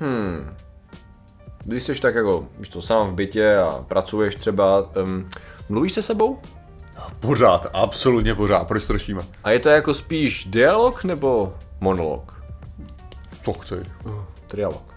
Hmm. Když jsi tak jako, víš to, sám v bytě a pracuješ třeba, um, mluvíš se sebou? Pořád, absolutně pořád, proč to řešíme? A je to jako spíš dialog nebo monolog? Co chci? Dialog.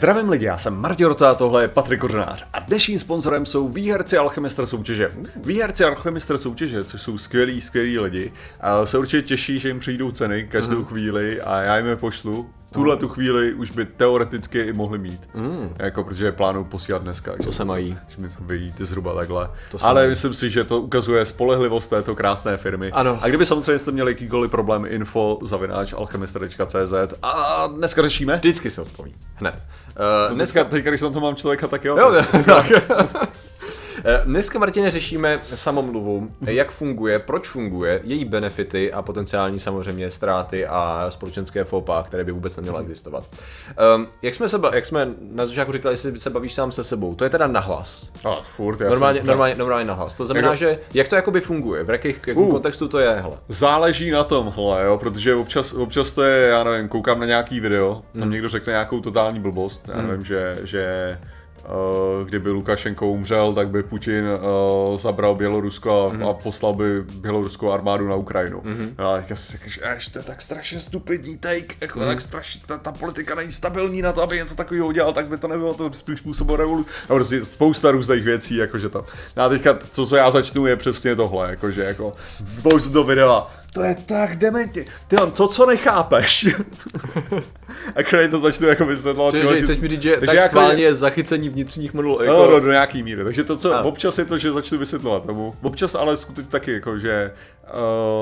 Zdravím lidi, já jsem Martin Rota, tohle je Patrik Kořenář a dnešním sponzorem jsou výherci Alchemistra soutěže. Výherci Alchemistra soutěže, což jsou skvělí, skvělí lidi, a se určitě těší, že jim přijdou ceny každou mm. chvíli a já jim je pošlu. Tuhle tu chvíli už by teoreticky i mohli mít, mm. jako protože plánuju posílat dneska. To se mají. Že mi to vyjít zhruba takhle. To Ale mají. myslím si, že to ukazuje spolehlivost této krásné firmy. Ano. A kdyby samozřejmě jste měli jakýkoliv problém, info zavináč alchemistra.cz a dneska řešíme. Vždycky se odpovím. Hned. Uh, Dneska, teďka, když na to mám člověka, tak jo. Jo, tak. Eh, Dneska, Martine, řešíme samomluvu, jak funguje, proč funguje, její benefity a potenciální samozřejmě ztráty a společenské fopa, které by vůbec nemělo existovat. Um, jak, jsme se, jak jsme na začátku říkali, jestli se bavíš sám se sebou, to je teda nahlas. A furt, já Normálně, jsem, normálně, normálně nahlas. To znamená, Jako- že jak to jakoby funguje, v jakých, jakém Uh. kontextu to je, hele. Záleží na tom, hele, jo, protože občas, občas to je, já nevím, koukám na nějaký video, tam Hmm. někdo řekne nějakou totální blbost, já nevím, že, že Uh, kdyby Lukašenko umřel, tak by Putin uh, zabral Bělorusko a, Hmm. a poslal by běloruskou armádu na Ukrajinu. A teďka si říkáš, až to je tak strašně stupidní take, jako Hmm. tak strašně, ta, ta, politika není stabilní na to, aby něco takového udělal, tak by to nebylo to spíš způsobem revoluce. A prostě spousta různých věcí, jakože to. No a teďka to, co já začnu, je přesně tohle, jakože jako spoustu do videa, to je tak dementně. Ty on, to, co nechápeš. a když to začnu jako vysvětlovat. Že, chceš mi říct, že Takže tak jako- schválně je zachycení vnitřních monologů. No, no, do nějaký míry. Takže to, co A. občas je to, že začnu vysvětlovat tomu. Občas ale skutečně taky, jako, že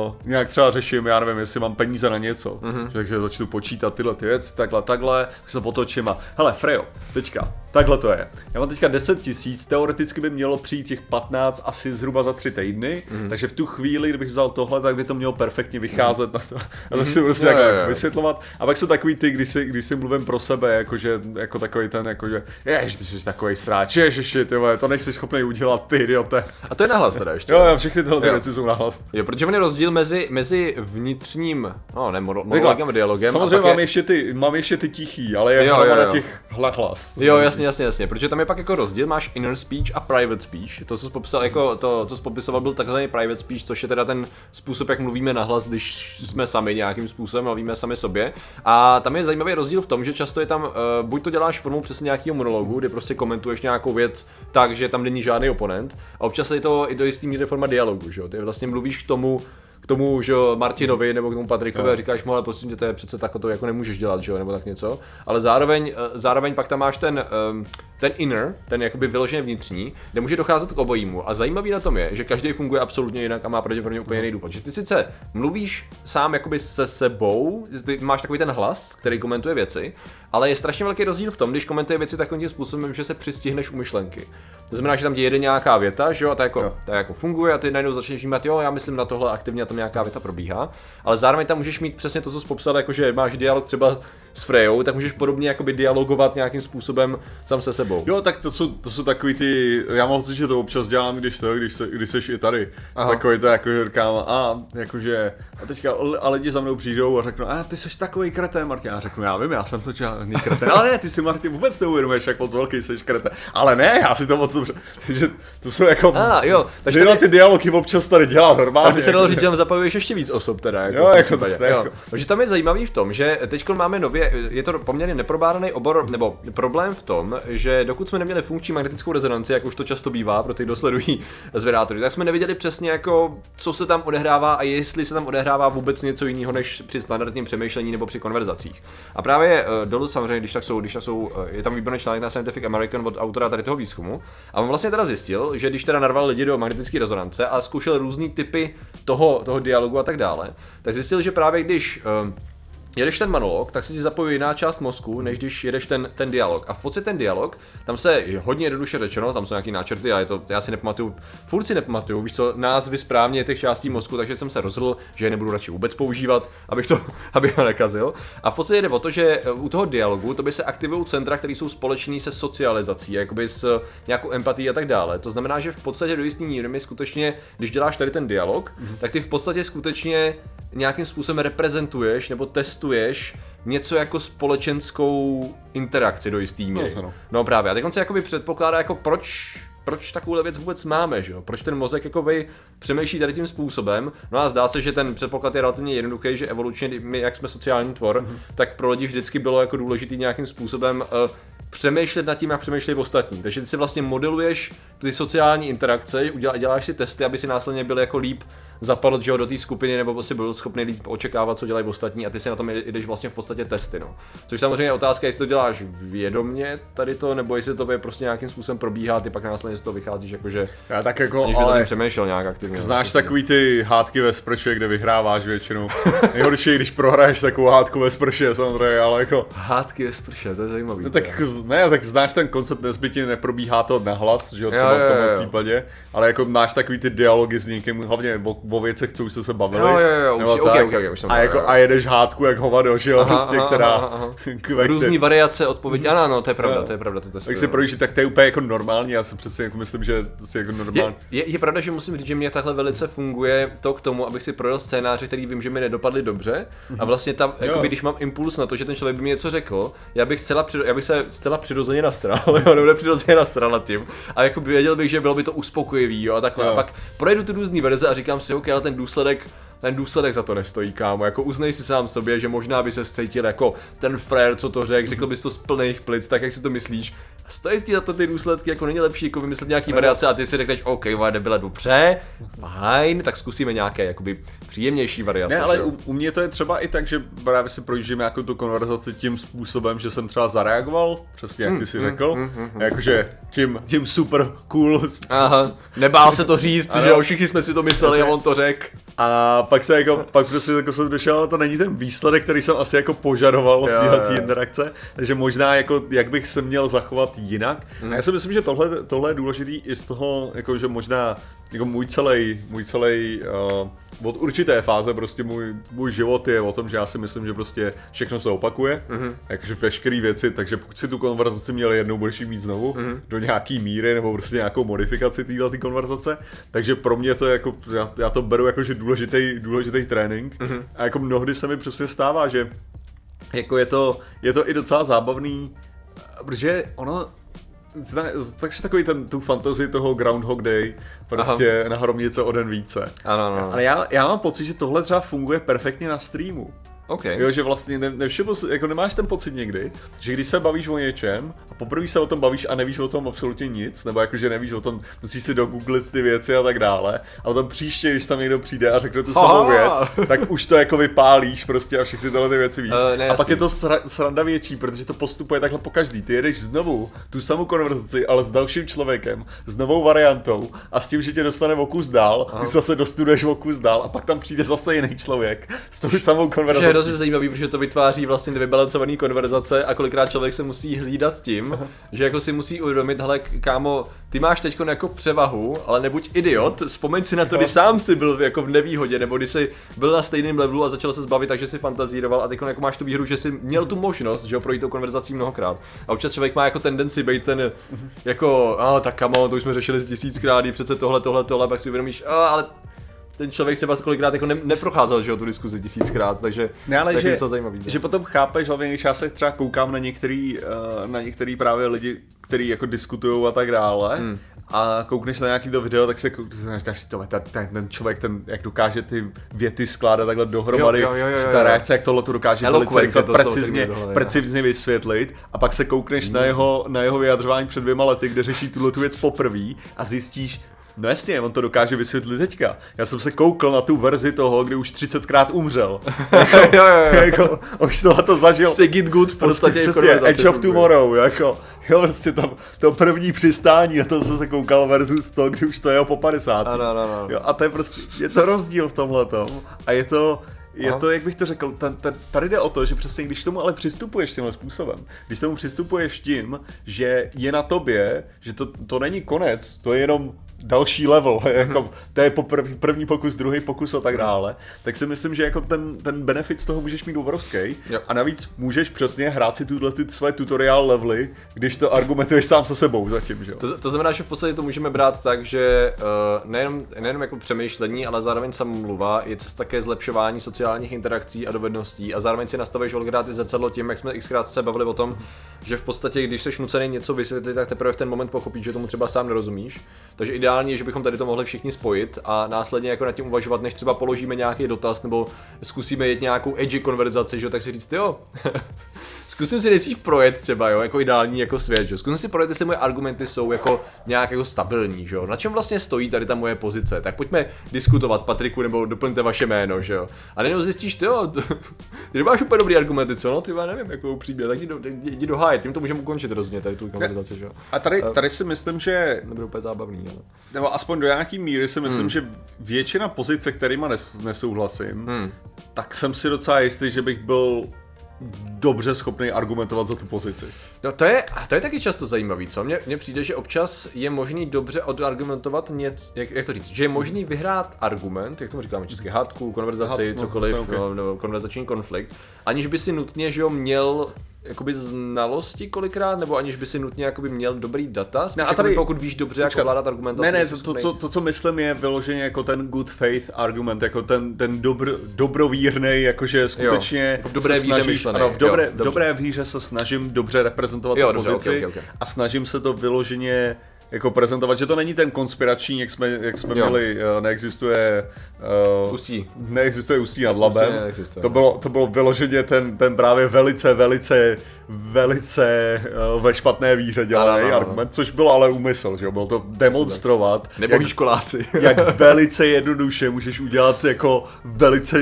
uh, nějak třeba řeším, já nevím, jestli mám peníze na něco. Mm-hmm. Takže začnu počítat tyhle ty věci, takhle, takhle, tak se potočím a hele, Frejo, teďka, takhle to je. Já mám teďka 10 tisíc, teoreticky by mělo přijít těch 15 asi zhruba za tři týdny, mm-hmm. takže v tu chvíli, kdybych vzal tohle, tak by to mělo perfektně vycházet na to. A začnu prostě Jo, takhle jo, jo. vysvětlovat. A pak jsou takový ty, když si, když si mluvím pro sebe, jakože, jako takový ten, jakože, jež, ty jsi takový sráč, ježiši, ty vole, to nejsi schopný udělat, ty idiote. A to je nahlas teda ještě. Jo, jo, všechny tyhle ty věci jsou nahlas. Jo, protože on je rozdíl mezi, mezi vnitřním, no ne, mono- monologem a dialogem. Samozřejmě a mám, je, ještě ty, mám ještě ty tichý, ale je Jo, jo, jo, těch hlas. Jo, jasně, jasně, jasně, protože tam je pak jako rozdíl, máš inner speech a private speech. To, co jsi popsal, jako to, co jsi popisoval, byl takzvaný private speech, což je teda ten způsob, jak mluvíme nahlas, když jsme sami nějakým způsobem, mluvíme sami sobě. A tam je zajímavý rozdíl v tom, že často je tam, uh, buď to děláš formou přesně nějakého monologu, kdy prostě komentuješ nějakou věc tak, že tam není žádný oponent, a občas je to i do jistý míry forma dialogu, že jo? Ty vlastně mluvíš k tomu, tomu, že Martinovi nebo k tomu Patrikovi a říkáš mu, ale prosím tě, to je přece takhle to jako nemůžeš dělat, že jo, nebo tak něco. Ale zároveň, eh, zároveň pak tam máš ten, ehm, ten inner, ten jakoby vyloženě vnitřní, kde může docházet k obojímu. A zajímavý na tom je, že každý funguje absolutně jinak a má pravděpodobně úplně jiný důvod. Že ty sice mluvíš sám jakoby se sebou, ty máš takový ten hlas, který komentuje věci, ale je strašně velký rozdíl v tom, když komentuje věci takovým tím způsobem, že se přistihneš u myšlenky. To znamená, že tam jede nějaká věta, že jo, a ta jako, ta jako funguje a ty najednou začneš vnímat, jo, já myslím na tohle aktivně a tam nějaká věta probíhá, ale zároveň tam můžeš mít přesně to, co jsi popsal, jako že máš dialog třeba s Frejou, tak můžeš podobně jakoby dialogovat nějakým způsobem sám se sebou. Jo, tak to jsou, to jsou takový ty, já mám pocit, že to občas dělám, když to, když, se, když seš i tady. Aha. Takový to, jako že říkám, a, jakože, a teďka a lidi za mnou přijdou a řeknou, a ty seš takový kretén, Martin. Já řeknu, já vím, já jsem to žádný kretén. Ale ne, ty si Martin vůbec neuvědomuješ, jak moc velký seš kretén. Ale ne, já si to moc dobře. Takže to jsou jako, A jo, takže tady, ty dialogy občas tady dělám normálně. tam by se dalo jako, říct, že tam zapojuješ ještě víc osob teda. Jako Jo, jako to je jo. jako- Takže tam je zajímavý v tom, že teď máme nově, je to poměrně neprobádaný obor, nebo problém v tom, že dokud jsme neměli funkční magnetickou rezonanci, jak už to často bývá pro ty, kdo sledují zvedátory, tak jsme nevěděli přesně jako, co se tam odehrává a jestli se tam odehrává vůbec něco jiného než při standardním přemýšlení nebo při konverzacích. A právě eh, dolů samozřejmě, když tak jsou, když tak jsou, eh, je tam výborný článek na Scientific American od autora tady toho výzkumu. A on vlastně teda zjistil, že když teda narval lidi do magnetické rezonance a zkoušel různý typy toho, toho dialogu a tak dále, tak zjistil, že právě když eh, jedeš ten monolog, tak se ti zapojí jiná část mozku, než když jedeš ten, ten dialog. A v podstatě ten dialog, tam se je hodně jednoduše řečeno, tam jsou nějaký náčrty a je to, já si nepamatuju, furt si nepamatuju, víš co, názvy správně těch částí mozku, takže jsem se rozhodl, že je nebudu radši vůbec používat, abych to, abych ho nekazil. A v podstatě jde o to, že eh, u toho dialogu to by se aktivují centra, které jsou společné se socializací, jakoby s nějakou empatí a tak dále. To znamená, že v podstatě do jistý míry skutečně, když děláš tady ten dialog, mm-hmm. tak ty v podstatě skutečně nějakým způsobem reprezentuješ nebo testuješ něco jako společenskou interakci do jistý míry. No, no. právě. A teď on se jakoby předpokládá, jako proč proč takovou věc vůbec máme, že jo? Proč ten mozek jakoby přemýšlí tady tím způsobem? No a zdá se, že ten předpoklad je relativně jednoduchý, že evolučně my, jak jsme sociální tvor, mm-hmm. tak pro lidi vždycky bylo jako důležitý nějakým způsobem uh, přemýšlet nad tím, jak přemýšlí ostatní. Takže ty si vlastně modeluješ ty sociální interakce, děláš si testy, aby si následně byl jako líp zapadl že jo, do té skupiny, nebo si byl schopný líp očekávat, co dělají ostatní a ty si na tom jdeš vlastně v podstatě testy. No. Což samozřejmě je otázka, jestli to děláš vědomně tady to, nebo jestli to je prostě nějakým způsobem probíhá, ty pak následně z toho vycházíš jakože. Já tak jako, aniž ale přemýšlel nějak aktivně. Znáš no, takový ty hádky ve sprše, kde vyhráváš většinou. Nejhorší, když prohraješ takovou hádku ve sprše, samozřejmě, ale jako. Hádky ve sprše, to je zajímavý. No, tak jako, ne, tak znáš ten koncept, nezbytně neprobíhá to nahlas, že jo, třeba jo, jo, jo. v tomhle případě, ale jako máš takový ty dialogy s někým, hlavně o věcech, co už jste se bavili. Jo, jo, jo, nebo okay, okay, okay, už a, jako, a jedeš hádku jak hovado, že jo, aha, prostě, aha, která... Aha, aha. Různý variace odpovědi, ano, ano, to je pravda, to je pravda. To, to tak si projíždí, tak to je úplně jako normální, já si přesně jako myslím, že to je jako normální. Je, je, je, pravda, že musím říct, že mě takhle velice funguje to k tomu, abych si projel scénáře, který vím, že mi nedopadly dobře. A vlastně tam, jako když mám impuls na to, že ten člověk by mi něco řekl, já bych, zcela, já bych se zcela přirozeně nasral, nebo nepřirozeně nasral nad tím. A jako věděl bych, že bylo by to uspokojivý, jo, a takhle. Jo. A pak projedu ty různé verze a říkám si, OK, ale ten důsledek ten důsledek za to nestojí, kámo. Jako uznej si sám sobě, že možná by se cítil jako ten frér, co to řekl, řekl bys to z plných plic, tak jak si to myslíš. Stojí ti za to ty důsledky, jako není lepší jako vymyslet nějaký variace a ty si řekneš, OK, vade byla dobře, fajn, tak zkusíme nějaké jakoby příjemnější variace. Ne, ale u, u, mě to je třeba i tak, že právě si projíždím nějakou tu konverzaci tím způsobem, že jsem třeba zareagoval, přesně jak ty si mm, řekl, mm, mm, mm, jakože tím, tím super cool. Aha, nebál se to říct, ano. že jo, všichni jsme si to mysleli a on to řekl. A pak se jako, pak prostě jako jsem došel, ale to není ten výsledek, který jsem asi jako požadoval z téhle interakce, takže možná jako, jak bych se měl zachovat jinak. Mm. A já si myslím, že tohle, tohle je důležitý i z toho, jako, že možná jako můj celý, můj celý uh, od určité fáze prostě můj, můj život je o tom, že já si myslím, že prostě všechno se opakuje, mm-hmm. jakože veškeré věci, takže pokud si tu konverzaci měl jednou, budeš mít znovu mm-hmm. do nějaký míry nebo prostě nějakou modifikaci téhle konverzace, takže pro mě to je jako, já, já to beru jako, že důležitý, důležitý trénink mm-hmm. a jako mnohdy se mi přesně stává, že jako je to, je to i docela zábavný, protože ono, takže takový ten, tu fantazii toho Groundhog Day, prostě Aha. na hromnice o den více. Ano, ano. Ale já, já mám pocit, že tohle třeba funguje perfektně na streamu. Okay. Jo, že vlastně ne, nevšiml, jako nemáš ten pocit někdy, že když se bavíš o něčem a poprvé se o tom bavíš a nevíš o tom absolutně nic, nebo jakože nevíš o tom, musíš si dogooglit ty věci a tak dále, a potom příště, když tam někdo přijde a řekne tu samou věc, tak už to jako vypálíš prostě a všechny tyhle ty věci víš. Uh, ne, a pak je to sra, sranda větší, protože to postupuje takhle po každý. Ty jedeš znovu tu samou konverzaci, ale s dalším člověkem, s novou variantou a s tím, že tě dostane o kus dál, ty zase dostuduješ o kus dál a pak tam přijde zase jiný člověk s tou samou konverzací hrozně zajímavý, protože to vytváří vlastně vybalancované konverzace a kolikrát člověk se musí hlídat tím, že jako si musí uvědomit, hele kámo, ty máš teď jako převahu, ale nebuď idiot, vzpomeň si na to, kdy sám si byl jako v nevýhodě, nebo kdy jsi byl na stejném levelu a začal se zbavit, takže si fantazíroval a teď jako máš tu výhru, že jsi měl tu možnost, že jo, projít tou konverzací mnohokrát. A občas člověk má jako tendenci být ten, jako, a tak kamo, to už jsme řešili tisíckrát, přece tohle, tohle, tohle, pak si uvědomíš, a, ale ten člověk třeba kolikrát jako ne, neprocházel že jo, tu diskuzi tisíckrát, takže ne, ale tak že, něco zajímavý. Že potom chápeš, hlavně když já se třeba koukám na některý, eh, na některý právě lidi, kteří jako diskutují a tak dále, hmm. a koukneš na nějaký to video, tak se říkáš, to, ten, ten člověk, ten, jak dokáže ty věty skládat takhle dohromady, jo, jo, jo, jo, jo. ta reakce, jak tohle to dokáže velice rychle, precizně, tohle, precizně vysvětlit, a pak se koukneš hmm. na, jeho, na jeho vyjadřování před dvěma lety, kde řeší tuhle tu věc poprvé a zjistíš, No jasně, on to dokáže vysvětlit teďka. Já jsem se koukl na tu verzi toho, kdy už 30krát umřel. jako, jo, jo, jo. jako, už to, to zažil. Stick it good v podstatě. Prostě, Edge of Tomorrow, jako, jo, prostě tam, to první přistání, na to jsem se koukal versus to, kdy už to je po 50. Ano, ano, ano. Jo, a to je prostě, je to rozdíl v tomhle A je to, je Aha. to, jak bych to řekl, ten, ten, tady jde o to, že přesně když tomu ale přistupuješ tímhle způsobem, když tomu přistupuješ tím, že je na tobě, že to, to není konec, to je jenom další level, jako, to je po první, pokus, druhý pokus a tak dále, tak si myslím, že jako ten, ten benefit z toho můžeš mít obrovský Jo. a navíc můžeš přesně hrát si tuhle ty své tutorial levely, když to argumentuješ sám se sebou zatím, že jo. To, to znamená, že v podstatě to můžeme brát tak, že uh, nejenom, nejenom jako přemýšlení, ale zároveň samomluva je cesta ke zlepšování sociálních interakcí a dovedností a zároveň si nastavuješ holográt i zrcadlo tím, jak jsme xkrát se bavili o tom, že v podstatě, když jsi nucený něco vysvětlit, tak teprve v ten moment pochopíš, že tomu třeba sám nerozumíš. Takže ideální je, že bychom tady to mohli všichni spojit a následně jako nad tím uvažovat, než třeba položíme nějaký dotaz nebo zkusíme jet nějakou edgy konverzaci, že tak si říct, jo, Zkusím si nejdřív projet třeba, jo, jako ideální jako svět, že. Zkusím si projet, jestli moje argumenty jsou jako nějak jako stabilní, že jo. Na čem vlastně stojí tady ta moje pozice. Tak pojďme diskutovat, Patriku, nebo doplňte vaše jméno, že jo. A najednou zjistíš, ty jo, ty nemáš úplně dobrý argumenty, co no, ty já nevím, jako upřímně, tak jdi do, jdi, jdi do háje, tím to můžeme ukončit rozhodně, tady tu konverzaci, že jo. A tady, tady si myslím, že Nebude úplně zábavný, ale. Nebo aspoň do nějaký míry si myslím, hmm. že většina pozic, se kterýma nes, nesouhlasím, hmm. tak jsem si docela jistý, že bych byl dobře schopný argumentovat za tu pozici. No to je, to je taky často zajímavý, co? Mně, mně přijde, že občas je možný dobře odargumentovat něco, jak, jak to říct, že je možný vyhrát argument, jak tomu říkáme česky, hádku, konverzaci, Hád- no, cokoliv, je okay. no, nebo konverzační konflikt, aniž by si nutně, že jo, měl jakoby znalosti kolikrát, nebo aniž by si nutně jakoby měl dobrý data, spíš a a tady- pokud víš dobře, jak ovládat argumentaci. Ne, ne, to, to, to, to, co myslím, je vyloženě jako ten good faith argument, jako ten, ten dobr, dobrovírnej, jakože skutečně jako v dobré se víře snažíš, myšlený, ano, v dobré, jo, v dobře. dobré víře se snažím dobře reprezentovat Jo, tu dobře, pozici ok, ok, ok. a snažím se to vyloženě jako prezentovat, že to není ten konspirační, jak jsme, jak jsme Jo. měli, eh, neexistuje uh, Ústí. neexistuje ústí nad labem. neexistuje, to, no. bylo, to bylo vyloženě ten, ten právě velice, velice, velice uh, ve špatné víře dělaný Ano, ano, ano. argument, což byl ale úmysl, že jo, bylo to demonstrovat, Nebohý jak, školáci. jak velice jednoduše můžeš udělat jako velice,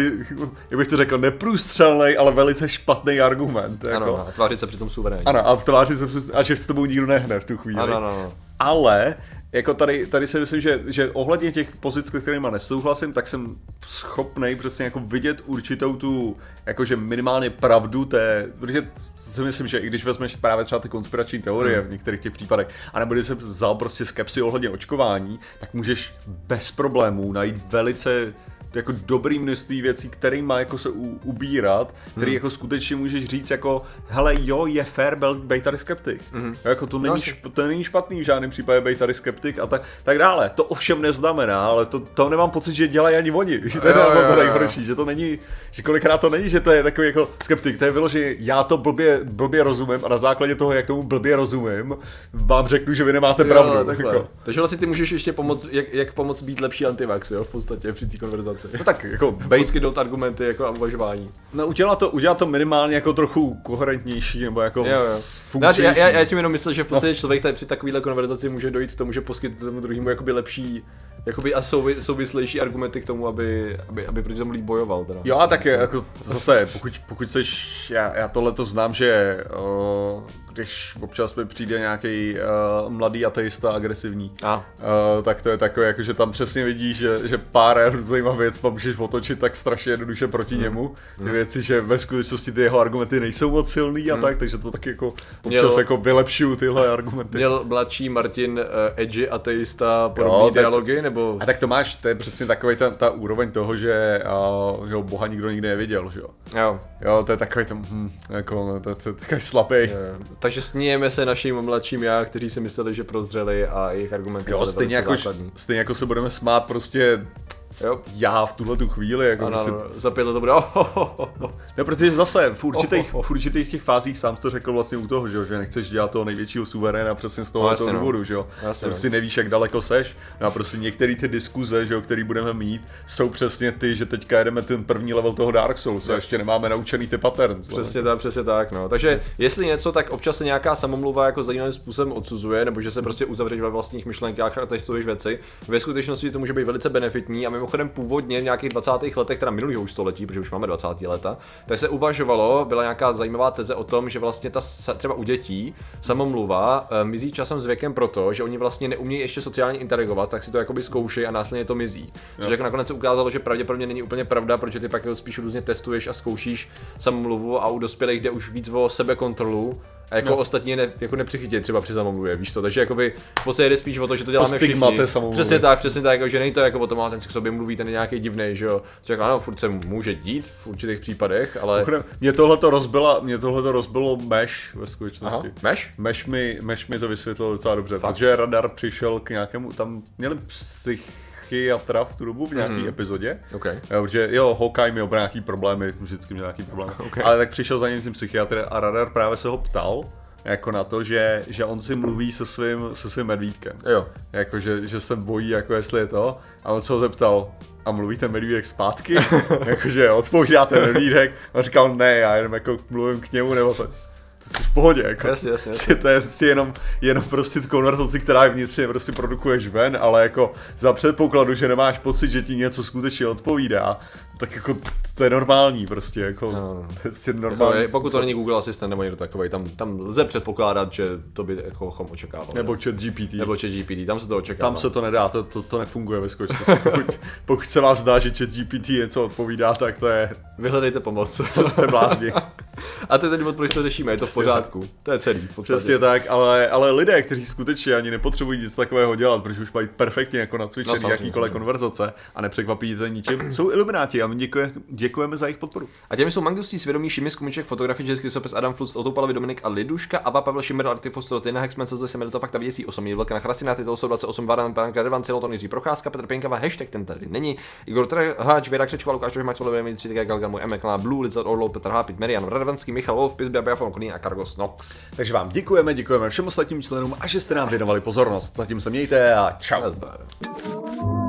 jak bych to řekl, neprůstřelný, ale velice špatný argument. Jako. ano, a tvářit se přitom suverénně. ano, a tvářit se, přes- a že s tebou nikdo nehne v tu chvíli. ano, ano, ano. Ale jako tady, tady si myslím, že, že ohledně těch pozic, kterými nesouhlasím, tak jsem schopný přesně jako vidět určitou tu, jakože minimálně pravdu té, protože si myslím, že i když vezmeš právě třeba ty konspirační teorie v některých těch případech, anebo když jsem vzal prostě skepsy ohledně očkování, tak můžeš bez problémů najít velice jako dobrý množství věcí, kterýma jako se u, ubírat, který jako skutečně můžeš říct jako, hele jo, je fair být tady skeptik. Jako to není, asi. šp- to není špatný v žádném případě být tady skeptik a tak, tak dále. To ovšem neznamená, ale to, to nemám pocit, že dělají ani oni. Že to je to, nejhorší, že to není, že kolikrát to není, že to je takový jako skeptik, to je vyloženě, já to blbě, blbě rozumím a na základě toho, jak tomu blbě rozumím, vám řeknu, že vy nemáte pravdu. Jo, takhle. Jako. Takže vlastně ty můžeš ještě pomoct, jak, jak pomoct být lepší antivax, jo, v podstatě při té konverzaci. No tak jako Bejt... Poskytnout argumenty jako a uvažování. No udělat to, udělat to minimálně jako trochu koherentnější, nebo jako Jo, jo. No, já, funkčnější. já, já, já tím jenom myslel, že v podstatě člověk tady při takovéhle konverzaci může dojít k tomu, že poskytne tomu druhému jakoby lepší jakoby a souvi, souvislejší argumenty k tomu, aby, aby, aby proti tomu líp bojoval. Teda. Jo, a tak je, jako zase, pokud, pokud seš, já, já tohle to znám, že uh, když občas mi přijde nějaký uh, mladý ateista agresivní, A. uh, tak to je takové, jako, že tam přesně vidíš, že, že pár různýma věcma můžeš otočit tak strašně jednoduše proti Hmm. němu. Ty věci, že ve skutečnosti ty jeho argumenty nejsou moc silný a tak, takže to taky jako občas Hmm. Měl- jako vylepšují tyhle argumenty. Měl mladší Martin uh, edgy ateista podobný Jo, tak- dialogy, nebo... A tak to máš, to je přesně takový ta, ta úroveň toho, že uh, jo, Boha nikdo nikdy neviděl, že jo. Jo. Jo, to je takový tam, hm, jako, no, to, to je takový slabý. Eh, Takže smějeme se našim mladším já, kteří si mysleli, že prozřeli a jejich argumenty Jo, stejně jako, základní. stejně jako se budeme smát prostě Jo. já v tuhle tu chvíli, jako Ano, ano, za pět let to bude. Oh, oh, oh, oh. Ne, protože zase v určitých, Oh, oh, oh. v určitých těch fázích sám to řekl vlastně u toho, že, jo, že nechceš dělat toho největšího suveréna přesně z toho, No, no, toho no. důvodu, že jo. Jasně, prostě no. nevíš, jak daleko seš. No a prostě některé ty diskuze, že jo, které budeme mít, jsou přesně ty, že teďka jedeme ten první level toho Dark Souls a ještě nemáme naučený ty patterns. vole. Přesně tak, přesně tak, no. Takže jestli něco, tak občas se nějaká samomluva jako zajímavým způsobem odsuzuje, nebo že se prostě uzavřeš ve vlastních myšlenkách a testuješ věci. Ve skutečnosti to může být velice benefitní a mimochodem mimochodem původně v nějakých 20. letech, teda minulého století, protože už máme 20. leta, tak se uvažovalo, byla nějaká zajímavá teze o tom, že vlastně ta třeba u dětí samomluva e, mizí časem s věkem proto, že oni vlastně neumějí ještě sociálně interagovat, tak si to jakoby zkoušejí a následně to mizí. Což jako nakonec se ukázalo, že pravděpodobně není úplně pravda, protože ty pak spíš různě testuješ a zkoušíš samomluvu a u dospělých jde už víc o sebekontrolu a jako no. ostatní ne, jako nepřichytí třeba při samomluvě, víš to, takže jakoby v podstatě jde spíš o to, že to děláme všichni. Přesně tak, přesně tak, jako, že není to jako o tom, ten k sobě mluví, ten je nějaký divný, že jo. Že ano, furt se může dít v určitých případech, ale... Mě tohle to rozbilo, mě tohle to rozbilo Mesh ve skutečnosti. Aha, Mesh? Mesh mi, Mesh mi to vysvětlil docela dobře, Fakt? protože radar přišel k nějakému, tam měli psych psychiatra v tu dobu v nějaké mm. epizodě. Okay. Jo, protože jo, Hawkeye měl nějaký problémy, vždycky měl nějaký problémy. Okay. Ale tak přišel za ním tím psychiatr a radar právě se ho ptal, jako na to, že, že on si mluví se svým, se svým medvídkem. Jo. Jako, že, že se bojí, jako jestli je to. A on se ho zeptal, a mluví ten medvídek zpátky? Jakože odpovídá ten medvídek. A říkal, ne, já jenom jako mluvím k němu, nebo to jsi v pohodě, jako. Jasně, jasně, jasně. To je prostě jenom, jenom prostě konverzaci, která je vnitřně prostě produkuješ ven, ale jako za předpokladu, že nemáš pocit, že ti něco skutečně odpovídá, tak jako to je normální prostě, jako, no. to je prostě normální. Jako, pokud to není Google Assistant nebo někdo takový, tam, tam lze předpokládat, že to by jako chom očekával. Nebo chat GPT. Nebo chat GPT, tam se to očekává. Tam se to nedá, to, to, to nefunguje ve skutečnosti. pokud, pokud se vám zdá, že chat GPT něco odpovídá, tak to je... Vyhledejte pomoc. to jste blázni. A to je ten důvod, proč to řešíme, je to v pořádku. To je celý. V Přesně tak, ale, ale lidé, kteří skutečně ani nepotřebují nic takového dělat, protože už mají perfektně jako nacvičený no, jakýkoliv konverzace a nepřekvapí to ničím, jsou ilumináti a my děkujeme, děkujeme za jejich podporu. A těmi jsou Mangustí svědomí Šimis, Kumiček, fotografie, Český sopes, Adam Flust, Otopalovi, Dominik a Liduška, Aba, Pavel Šimmer, Artifos, Tina Hexman, se zase to fakt ta věcí 8, Velká na Chrastina, tyto 28, Varan, Panka, Revan, Celoton, Jiří Procházka, Petr Pěnkava, hashtag ten tady není, Igor Trháč, Věra Křečková, Lukáš Max Volověmi, 3 Galgan, můj Emek, Blue, Lizard, Orlov, Petr Hápit, Marian Radvanský, Michal Wolf, Pizbia, Biafon, Kolín a Kargos Nox. Takže vám děkujeme, děkujeme všem ostatním členům a že jste nám věnovali pozornost. Zatím se mějte a čau. Nazdar.